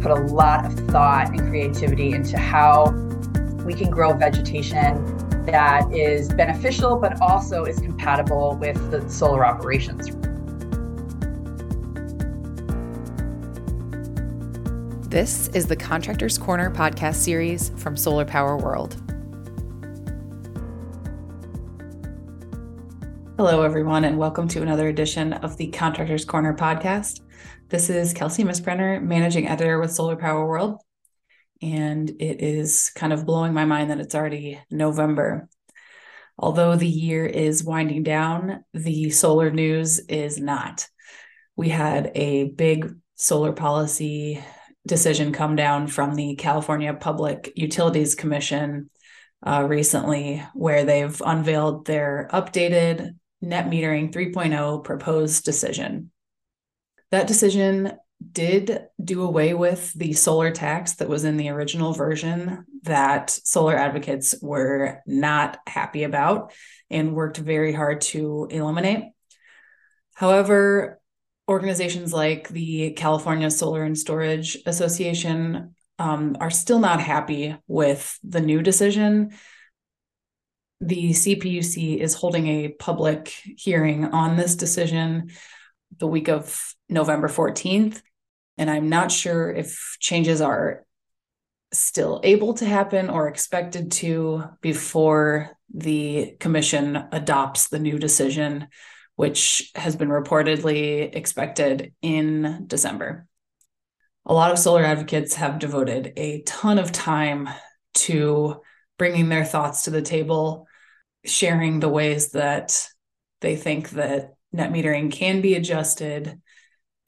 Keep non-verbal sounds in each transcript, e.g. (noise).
put a lot of thought and creativity into how we can grow vegetation that is beneficial but also is compatible with the solar operations. This is the Contractors Corner podcast series from Solar Power World. Hello, everyone, and welcome to another edition of the Contractors Corner podcast. This is Kelsey Misbrener, managing editor with Solar Power World. And it is kind of blowing my mind that it's already November. Although the year is winding down, the solar news is not. We had a big solar policy decision come down from the California Public Utilities Commission uh, recently, where they've unveiled their updated net metering 3.0 proposed decision. That decision did do away with the solar tax that was in the original version that solar advocates were not happy about and worked very hard to eliminate. However, organizations like the California Solar and Storage Association um, are still not happy with the new decision. The CPUC is holding a public hearing on this decision the week of November 14th. And I'm not sure if changes are still able to happen or expected to before the commission adopts the new decision, which has been reportedly expected in December. A lot of solar advocates have devoted a ton of time to bringing their thoughts to the table, sharing the ways that they think that net metering can be adjusted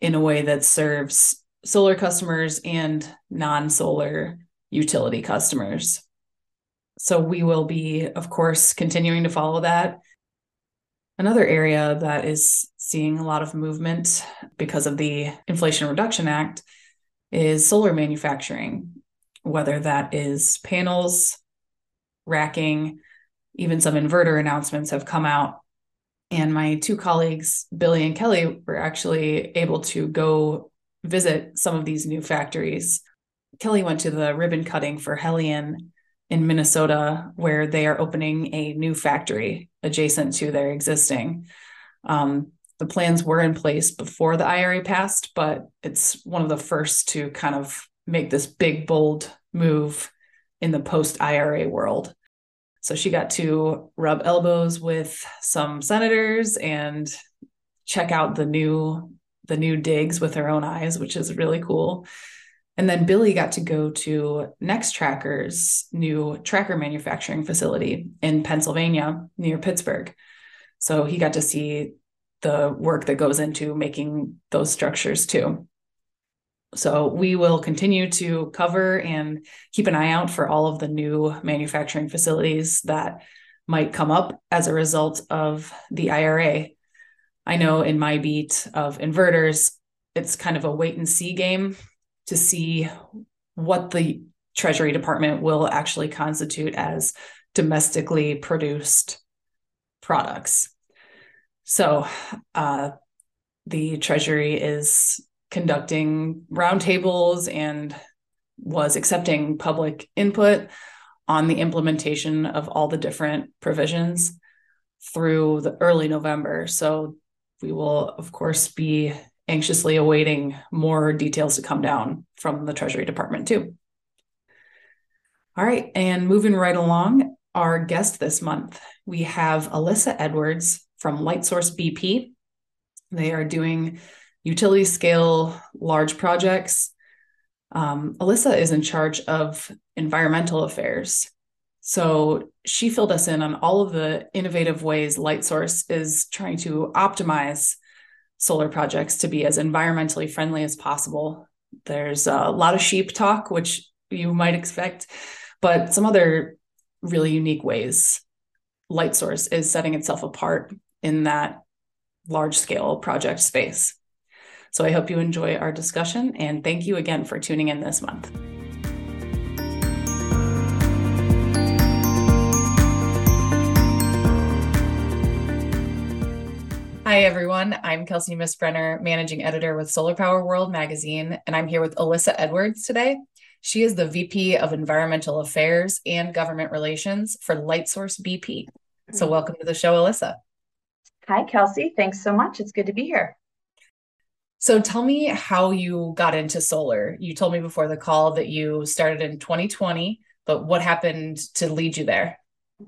in a way that serves solar customers and non solar utility customers. So we will be, of course, continuing to follow that. Another area that is seeing a lot of movement because of the Inflation Reduction Act is solar manufacturing, whether that is panels, racking, even some inverter announcements have come out and my two colleagues, Billy and Kelly, were actually able to go visit some of these new factories. Kelly went to the ribbon cutting for Heliene in Minnesota, where they are opening a new factory adjacent to their existing. Um, the plans were in place before the IRA passed, but it's one of the first to kind of make this big, bold move in the post IRA world. So she got to rub elbows with some senators and check out the new the new digs with her own eyes, which is really cool. And then Billy got to go to Nextracker's new tracker manufacturing facility in Pennsylvania near Pittsburgh. So he got to see the work that goes into making those structures too. So we will continue to cover and keep an eye out for all of the new manufacturing facilities that might come up as a result of the IRA. I know in my beat of inverters, it's kind of a wait and see game to see what the Treasury Department will actually constitute as domestically produced products. So uh, the Treasury is conducting roundtables and was accepting public input on the implementation of all the different provisions through the early November. So we will, of course, be anxiously awaiting more details to come down from the Treasury Department, too. All right, and moving right along, our guest this month, we have Alyssa Edwards from Lightsource BP. They are doing utility scale large projects. Um, Alyssa is in charge of environmental affairs. So she filled us in on all of the innovative ways Lightsource is trying to optimize solar projects to be as environmentally friendly as possible. There's a lot of sheep talk, which you might expect, but some other really unique ways Lightsource is setting itself apart in that large scale project space. So I hope you enjoy our discussion and thank you again for tuning in this month. Hi, everyone. I'm Kelsey Misbrener, managing editor with Solar Power World magazine, and I'm here with Alyssa Edwards today. She is the VP of Environmental Affairs and Government Relations for Lightsource BP. So, mm-hmm. welcome to the show, Alyssa. Hi, Kelsey. Thanks so much. It's good to be here. So, tell me how you got into solar. You told me before the call that you started in 2020, but what happened to lead you there?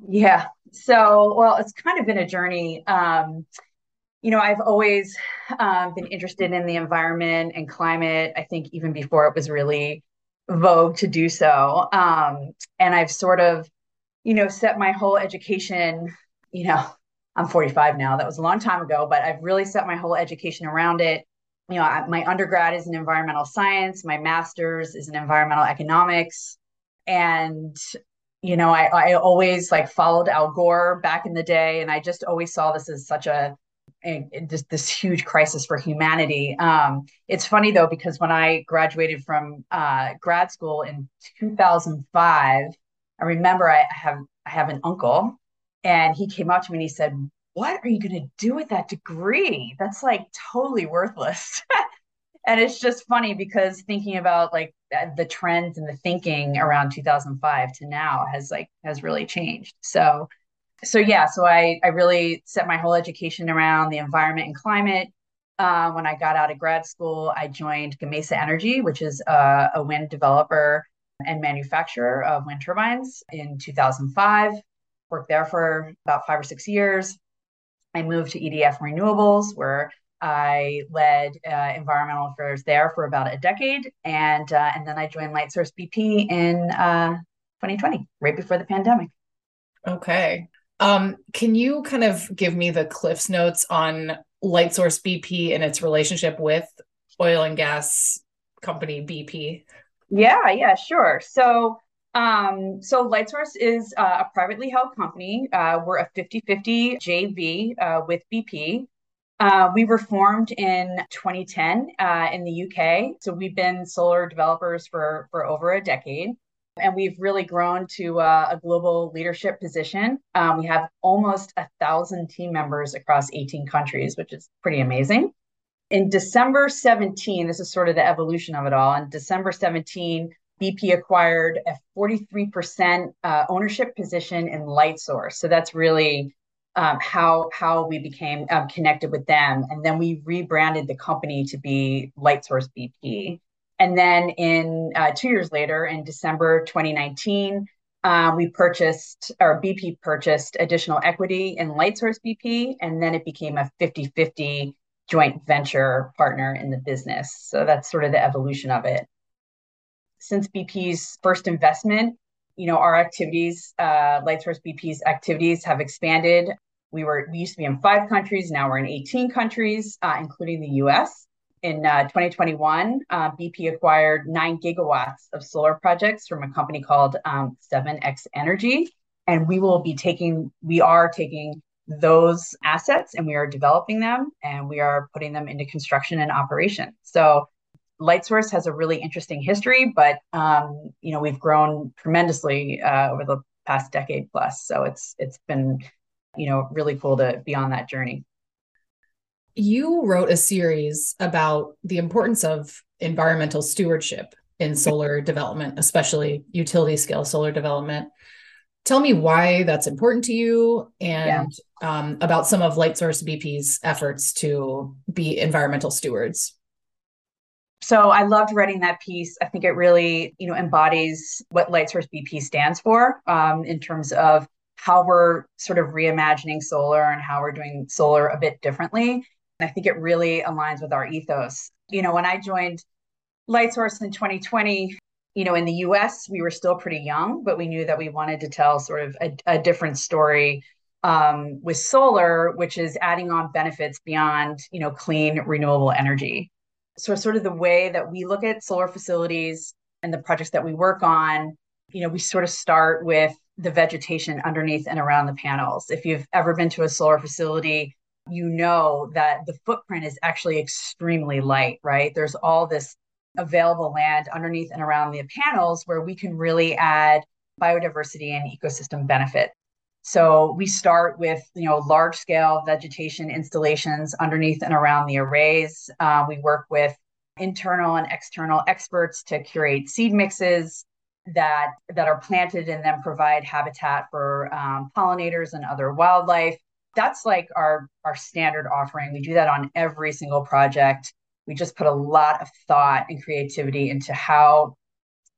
Yeah. So, well, it's kind of been a journey. Um, you know, I've always um, been interested in the environment and climate. I think even before it was really vogue to do so. Um, and I've sort of, you know, set my whole education, you know, I'm 45 now. That was a long time ago, but I've really set my whole education around it. You know, my undergrad is in environmental science, my master's is in environmental economics. And you know, I, I always like followed Al Gore back in the day, and I just always saw this as such a just this huge crisis for humanity. Um, it's funny though because when I graduated from uh, grad school in 2005, I remember I have I have an uncle, and he came up to me and he said, "What are you going to do with that degree? That's like totally worthless." (laughs) and it's just funny because thinking about like the trends and the thinking around 2005 to now has like has really changed. So so yeah, so I I really set my whole education around the environment and climate. Uh, when I got out of grad school, I joined Gamesa Energy, which is a, a wind developer and manufacturer of wind turbines in 2005. Worked there for about five or six years. I moved to EDF Renewables, where I led uh, environmental affairs there for about a decade, and uh, and then I joined Lightsource BP in uh, 2020, right before the pandemic. Okay, um, can you kind of give me the Cliffs notes on Lightsource BP and its relationship with oil and gas company BP? Yeah, yeah, sure. So, um, so Lightsource is uh, a privately held company. Uh, we're a 50-50 JV uh, with BP. Uh, we were formed in 2010 uh, in the UK. So we've been solar developers for for over a decade and we've really grown to uh, a global leadership position. Um, we have almost a thousand team members across 18 countries, which is pretty amazing. In December 17, this is sort of the evolution of it all. In December 17, BP acquired a 43% uh, ownership position in Lightsource. So that's really um, how how we became um, connected with them, and then we rebranded the company to be Lightsource BP. And then in uh, two years later, in December 2019, uh, we purchased, or BP purchased additional equity in Lightsource BP, and then it became a 50 50 joint venture partner in the business. So that's sort of the evolution of it. Since BP's first investment, you know, our activities, uh, Lightsource BP's activities have expanded. We were we used to be in five countries, now we're in 18 countries, uh, including the US in uh, 2021, uh, BP acquired nine gigawatts of solar projects from a company called um, 7X Energy. And we will be taking, we are taking those assets and we are developing them and we are putting them into construction and operation. So Lightsource has a really interesting history, but um, you know we've grown tremendously uh, over the past decade plus. So it's it's been you know really cool to be on that journey you wrote a series about the importance of environmental stewardship in solar development, especially utility scale solar development. Tell me why that's important to you and yeah. um, about some of Lightsource BP's efforts to be environmental stewards. So I loved writing that piece. I think it really, you know, embodies what Lightsource BP stands for um, in terms of how we're sort of reimagining solar and how we're doing solar a bit differently. I think it really aligns with our ethos. You know, when I joined Lightsource in 2020, you know, in the US, we were still pretty young, but we knew that we wanted to tell sort of a, a different story um, with solar, which is adding on benefits beyond, you know, clean, renewable energy. So, sort of the way that we look at solar facilities and the projects that we work on, you know, we sort of start with the vegetation underneath and around the panels. If you've ever been to a solar facility, you know that the footprint is actually extremely light, right? There's all this available land underneath and around the panels where we can really add biodiversity and ecosystem benefit. So we start with you know large scale vegetation installations underneath and around the arrays. Uh, we work with internal and external experts to curate seed mixes that that are planted and then provide habitat for um, pollinators and other wildlife. That's like our our standard offering. We do that on every single project. We just put a lot of thought and creativity into how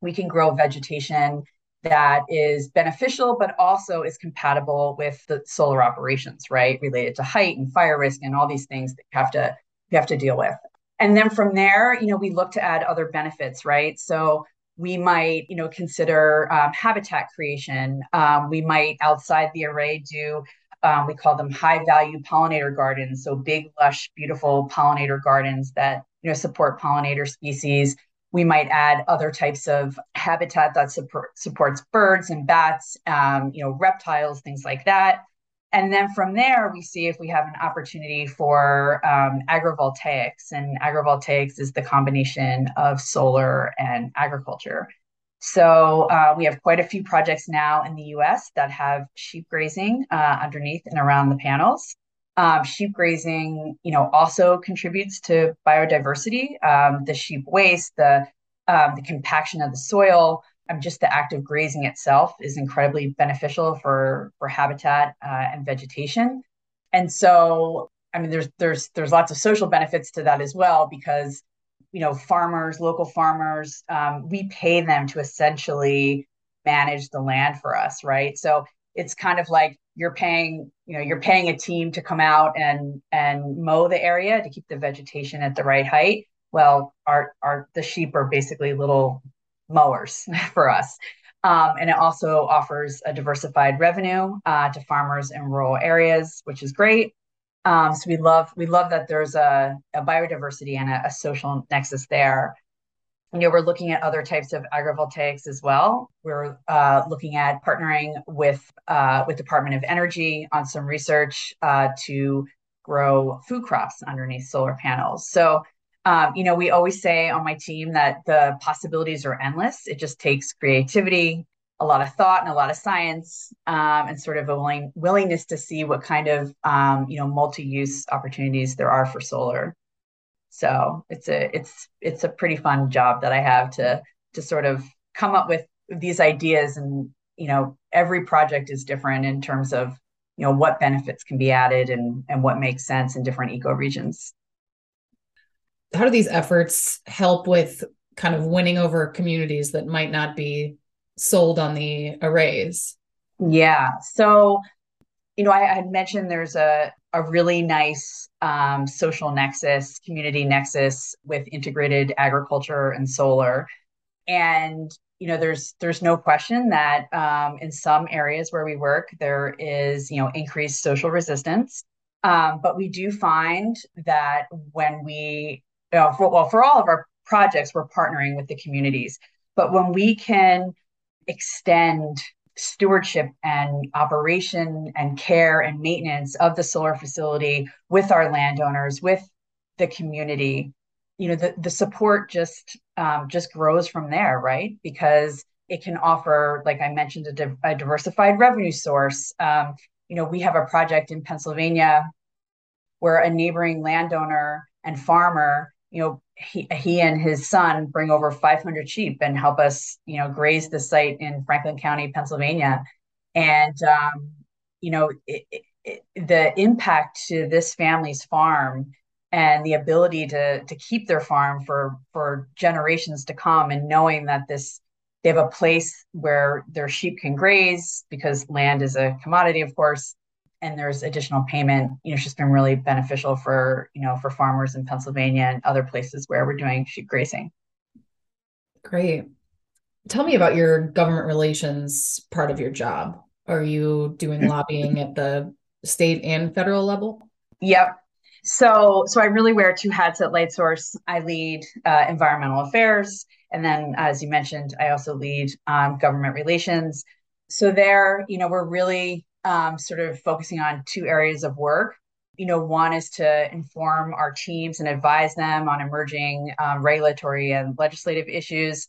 we can grow vegetation that is beneficial, but also is compatible with the solar operations, right? Related to height and fire risk and all these things that you have to you have to deal with. And then from there, you know, we look to add other benefits, right? So we might, you know, consider um, habitat creation. Um, we might outside the array do um, we call them high value pollinator gardens. So big, lush, beautiful pollinator gardens that you know support pollinator species we might add other types of habitat that support, supports birds and bats, um, you know, reptiles, things like that. And then from there, we see if we have an opportunity for um, agrivoltaics. And agrivoltaics is the combination of solar and agriculture. So uh, we have quite a few projects now in the US that have sheep grazing uh, underneath and around the panels. Um, sheep grazing, you know, also contributes to biodiversity. Um, the sheep waste, the um, the compaction of the soil, um, just the act of grazing itself is incredibly beneficial for for habitat uh, and vegetation. And so, I mean, there's there's there's lots of social benefits to that as well because you know farmers, local farmers, um, we pay them to essentially manage the land for us, right? So it's kind of like you're paying you know you're paying a team to come out and and mow the area to keep the vegetation at the right height. Well our our the sheep are basically little mowers (laughs) for us. Um, and it also offers a diversified revenue uh, to farmers in rural areas which is great. Um, so we love we love that there's a, a biodiversity and a, a social nexus there you know, we're looking at other types of agrivoltaics as well. We're uh, looking at partnering with uh, with Department of Energy on some research uh, to grow food crops underneath solar panels. So, um, you know, we always say on my team that the possibilities are endless. It just takes creativity, a lot of thought, and a lot of science, um, and sort of a willing, willingness to see what kind of um, you know multi-use opportunities there are for solar. So it's a it's it's a pretty fun job that I have to to sort of come up with these ideas and you know every project is different in terms of you know what benefits can be added and and what makes sense in different ecoregions. How do these efforts help with kind of winning over communities that might not be sold on the arrays? Yeah. So, you know, I, I had mentioned there's a a really nice um, social nexus, community nexus with integrated agriculture and solar. And you know, there's there's no question that um, in some areas where we work, there is you know increased social resistance. Um, but we do find that when we, you know, for, well, for all of our projects, we're partnering with the communities. But when we can extend stewardship and operation and care and maintenance of the solar facility with our landowners, with the community, you know, the, the support just um, just grows from there, right? Because it can offer, like I mentioned, a, di- a diversified revenue source. Um, you know, we have a project in Pennsylvania where a neighboring landowner and farmer, you know, he, he and his son bring over 500 sheep and help us, you know, graze the site in Franklin County, Pennsylvania. And, um, you know, it, it, the impact to this family's farm and the ability to, to keep their farm for, for generations to come and knowing that this, they have a place where their sheep can graze because land is a commodity, of course, and there's additional payment, you know, it's just been really beneficial for, you know, for farmers in Pennsylvania and other places where we're doing sheep grazing. Great. Tell me about your government relations part of your job. Are you doing (laughs) lobbying at the state and federal level? Yep. So, so I really wear two hats at LightSource. I lead uh, environmental affairs, and then, as you mentioned, I also lead um, government relations. So there, you know, we're really um, sort of focusing on two areas of work. You know, one is to inform our teams and advise them on emerging um, regulatory and legislative issues.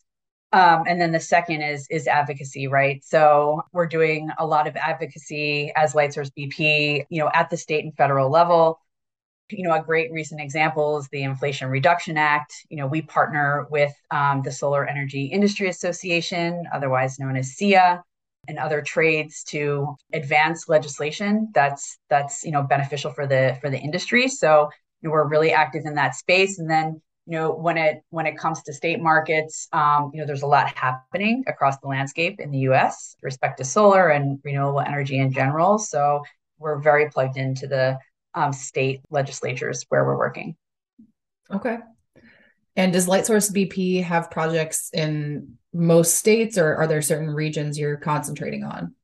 Um, and then the second is is advocacy, right? So we're doing a lot of advocacy as Lightsource BP, you know, at the state and federal level. You know, a great recent example is the Inflation Reduction Act. You know, we partner with um, the Solar Energy Industry Association, otherwise known as SEIA, and other trades to advance legislation that's that's you know beneficial for the for the industry. So you know, we're really active in that space, and then you know when it when it comes to state markets um, you know there's a lot happening across the landscape in the us with respect to solar and renewable energy in general. So we're very plugged into the um, state legislatures where we're working. Okay and does lightsource bp have projects in most states or are there certain regions you're concentrating on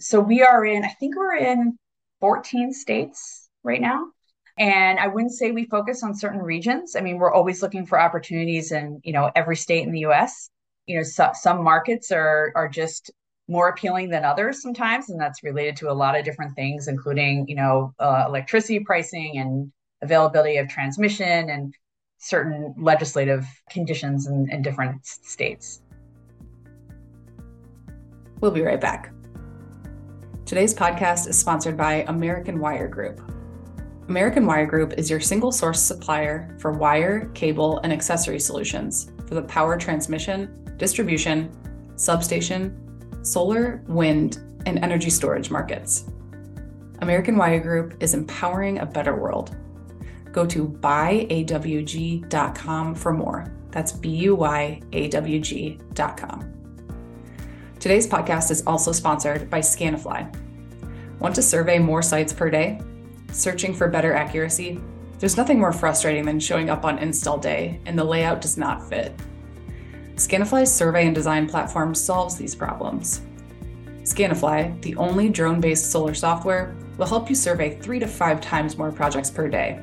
so we are in i think we're in 14 states right now and I wouldn't say we focus on certain regions. I mean, we're always looking for opportunities in, you know, every state in the US. You know, so, some markets are are just more appealing than others sometimes, and that's related to a lot of different things, including, you know, uh, electricity pricing and availability of transmission and certain legislative conditions in, in different states. We'll be right back. Today's podcast is sponsored by American Wire Group American Wire Group is your single source supplier for wire, cable, and accessory solutions for the power transmission, distribution, substation, solar, wind, and energy storage markets. American Wire Group is empowering a better world. Go to buyawg.com for more. That's B U Y A W G.com. Today's podcast is also sponsored by Scanifly. Want to survey more sites per day? searching for better accuracy, there's nothing more frustrating than showing up on install day and the layout does not fit. Scanifly's survey and design platform solves these problems. Scanifly, the only drone based solar software, will help you survey three to five times more projects per day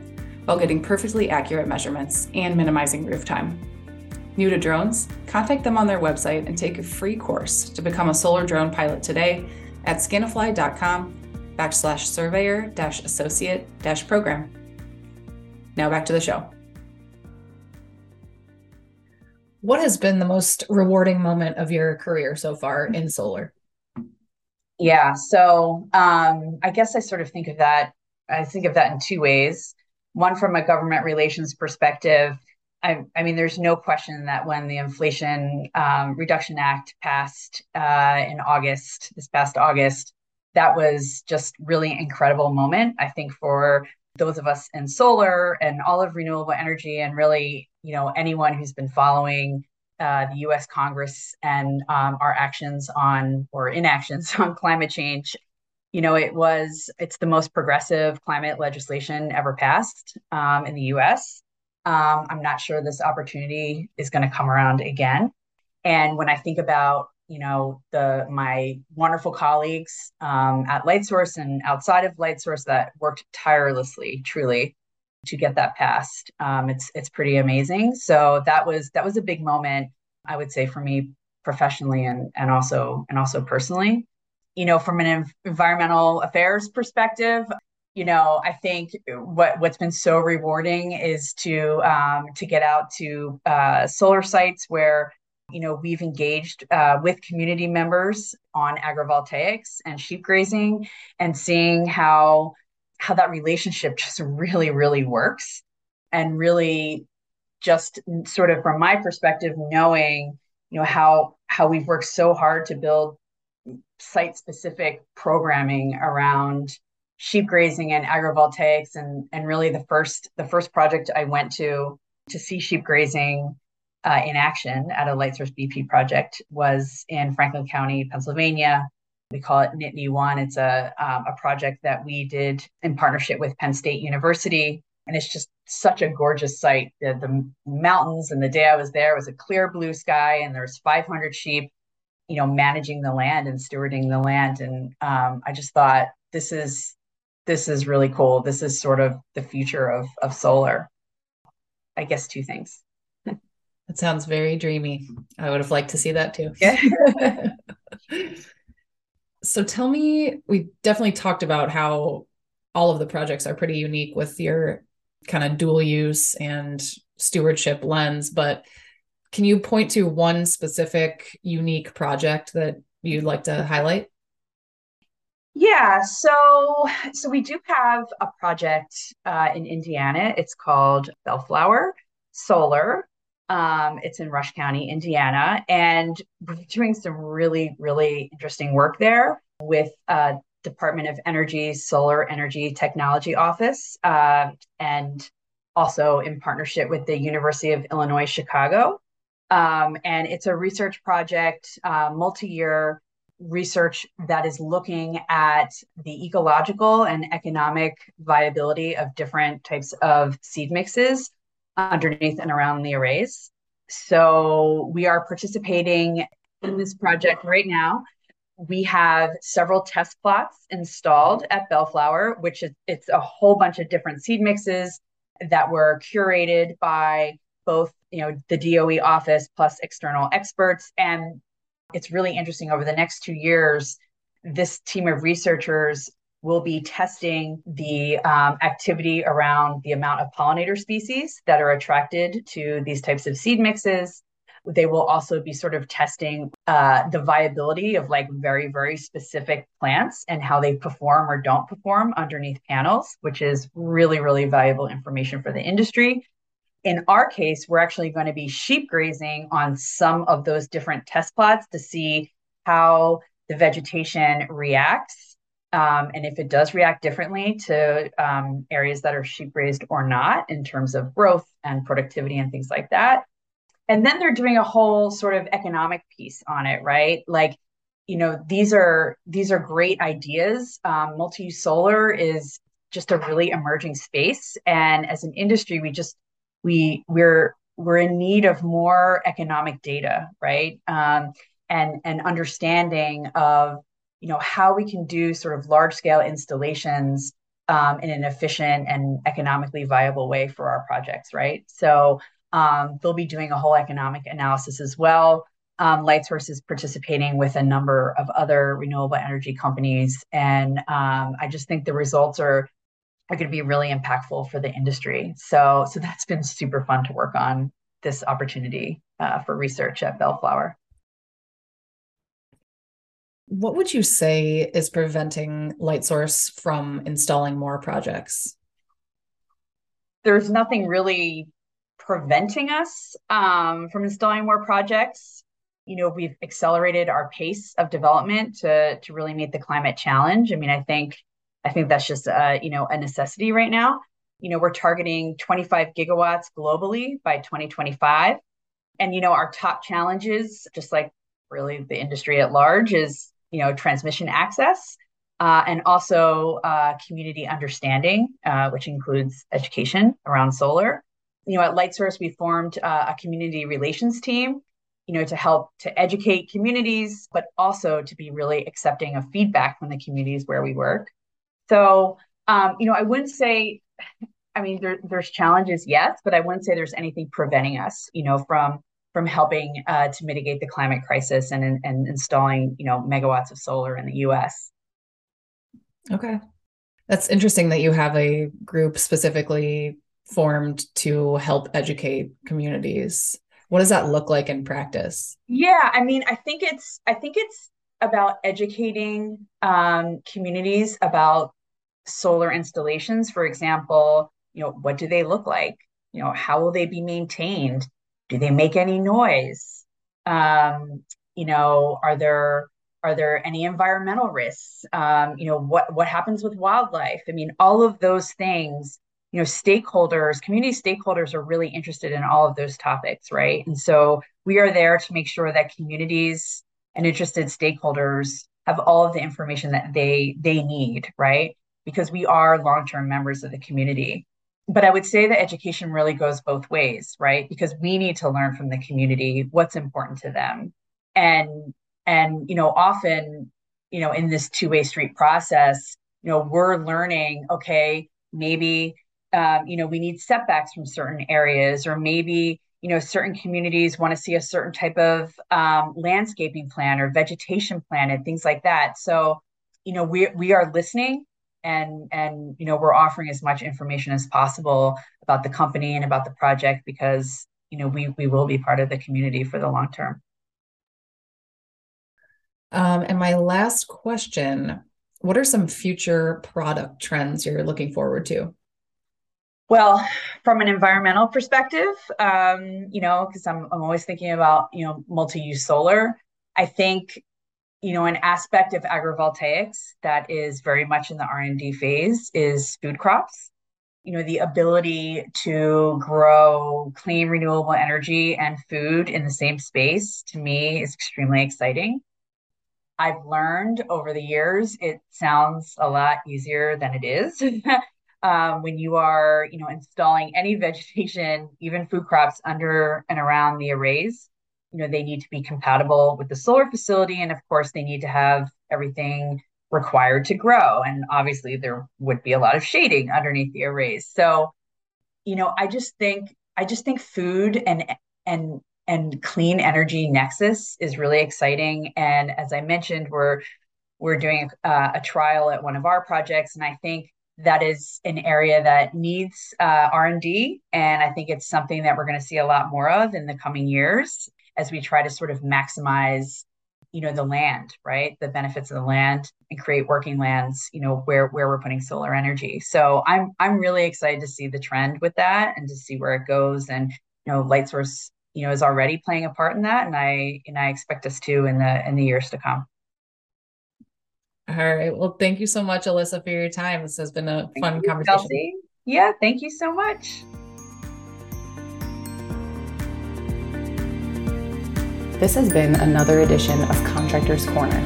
while getting perfectly accurate measurements and minimizing roof time. New to drones? Contact them on their website and take a free course to become a solar drone pilot today at scanifly.com backslash surveyor dash associate dash program. Now back to the show. What has been the most rewarding moment of your career so far in solar? Yeah, so um, I guess I sort of think of that. I think of that in two ways. One from a government relations perspective. I, I mean, there's no question that when the Inflation um, Reduction Act passed uh, in August, this past August, that was just really incredible moment i think for those of us in solar and all of renewable energy and really you know anyone who's been following uh, the us congress and um, our actions on or inactions (laughs) on climate change you know it was it's the most progressive climate legislation ever passed um, in the us um, i'm not sure this opportunity is going to come around again. And when i think about you know the my wonderful colleagues um, at lightsource and outside of lightsource that worked tirelessly truly to get that passed um, it's it's pretty amazing. So that was that was a big moment i would say for me professionally and and also and also personally you know from an environmental affairs perspective you know i think what what's been so rewarding is to um, to get out to uh, solar sites where you know, we've engaged uh, with community members on agrivoltaics and sheep grazing and seeing how how that relationship just really, really works. And really just sort of from my perspective, knowing, you know, how how we've worked so hard to build site specific programming around sheep grazing and agrivoltaics and and really the first the first project I went to to see sheep grazing uh, in action at a Lightsource BP project was in Franklin County, Pennsylvania. We call it Nittany One. It's a um, a project that we did in partnership with Penn State University, and it's just such a gorgeous site. The, the mountains and the day I was there was a clear blue sky, and there's 500 sheep, you know, managing the land and stewarding the land. And um, I just thought this is this is really cool. This is sort of the future of of solar. I guess two things. That sounds very dreamy. I would have liked to see that too. (laughs) Yeah. (laughs) so tell me, we definitely talked about how all of the projects are pretty unique with your kind of dual use and stewardship lens, but can you point to one specific unique project that you'd like to highlight? Yeah, so so we do have a project uh, in Indiana. It's called Bellflower Solar. Um, it's in Rush County, Indiana, and we're doing some really, really interesting work there with uh, Department of Energy Solar Energy Technology Office, uh, and also in partnership with the University of Illinois Chicago. Um, and it's a research project, uh, multi-year research that is looking at the ecological and economic viability of different types of seed mixes underneath and around the arrays. So we are participating in this project right now. We have several test plots installed at Bellflower, which is it's a whole bunch of different seed mixes that were curated by both you know the DOE office plus external experts and it's really interesting over the next 2 years this team of researchers will be testing the um, activity around the amount of pollinator species that are attracted to these types of seed mixes. They will also be sort of testing uh, the viability of like very, very specific plants and how they perform or don't perform underneath panels, which is really, really valuable information for the industry. In our case, we're actually going to be sheep grazing on some of those different test plots to see how the vegetation reacts um, and if it does react differently to um, areas that are sheep grazed or not in terms of growth and productivity and things like that. And then they're doing a whole sort of economic piece on it, right? Like, you know, these are these are great ideas. Um, multi-use solar is just a really emerging space, and as an industry, we just we we're we're in need of more economic data, right? Um, and and understanding of you know how we can do sort of large scale installations um, in an efficient and economically viable way for our projects right? So um, they'll be doing a whole economic analysis as well. Um, lightsource is participating with a number of other renewable energy companies. And um, i just think the results are are going to be really impactful for the industry so so that's been super fun to work on this opportunity uh, for research at bellflower what would you say is preventing Lightsource from installing more projects? There's nothing really preventing us um, from installing more projects. You know, we've accelerated our pace of development to to really meet the climate challenge. I mean, I think I think that's just a, you know a necessity right now. You know, we're targeting 25 gigawatts globally by 2025. And you know, our top challenges, just like really the industry at large, is you know, transmission access, uh, and also uh, community understanding, uh, which includes education around solar. You know, at Lightsource, we formed uh, a community relations team, you know, to help to educate communities, but also to be really accepting of feedback from the communities where we work. So, um, you know, I wouldn't say, I mean, there, there's challenges, yes, but I wouldn't say there's anything preventing us, you know, from from helping uh, to mitigate the climate crisis and, and installing you know megawatts of solar in the U.S. Okay, that's interesting that you have a group specifically formed to help educate communities. What does that look like in practice? Yeah, I mean, I think it's I think it's about educating um, communities about solar installations. For example, you know, what do they look like? You know, how will they be maintained? do they make any noise um, you know are there are there any environmental risks um, you know what what happens with wildlife i mean all of those things you know stakeholders community stakeholders are really interested in all of those topics right and so we are there to make sure that communities and interested stakeholders have all of the information that they they need right because we are long-term members of the community but I would say that education really goes both ways, right? Because we need to learn from the community what's important to them. And and you know, often, you know, in this two-way street process, you know, we're learning, okay, maybe um, you know, we need setbacks from certain areas, or maybe you know certain communities want to see a certain type of um, landscaping plan or vegetation plan and things like that so you know we we are listening and and you know we're offering as much information as possible about the company and about the project because you know, we we will be part of the community for the long term. Um, and my last question what are some future product trends you're looking forward to? Well, from an environmental perspective, um, you know, because I'm, I'm always thinking about, you know, multi-use solar. I think, you know, an aspect of agrivoltaics that is very much in the R&D phase is food crops. You know, the ability to grow clean, renewable energy and food in the same space to me is extremely exciting. I've learned over the years it sounds a lot easier than it is. (laughs) um, when you are, you know, installing any vegetation, even food crops under and around the arrays, you know, they need to be compatible with the solar facility, and of course, they need to have everything required to grow. And obviously, there would be a lot of shading underneath the arrays. So, you know, I just think I just think food and and and clean energy nexus is really exciting. And as I mentioned, we're we're doing uh, a trial at one of our projects, and I think that is an area that needs uh, r&d and i think it's something that we're going to see a lot more of in the coming years as we try to sort of maximize you know the land right the benefits of the land and create working lands you know where where we're putting solar energy so i'm i'm really excited to see the trend with that and to see where it goes and you know lightsource you know is already playing a part in that and i and i expect us to in the in the years to come all right. Well, thank you so much, Alyssa, for your time. This has been a thank fun you, conversation. Kelsey. Yeah, thank you so much. This has been another edition of Contractors Corner.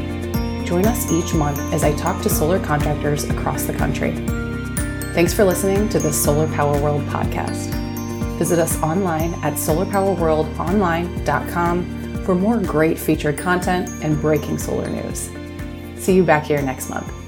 Join us each month as I talk to solar contractors across the country. Thanks for listening to the Solar Power World podcast. Visit us online at solarpowerworldonline.com for more great featured content and breaking solar news. See you back here next month.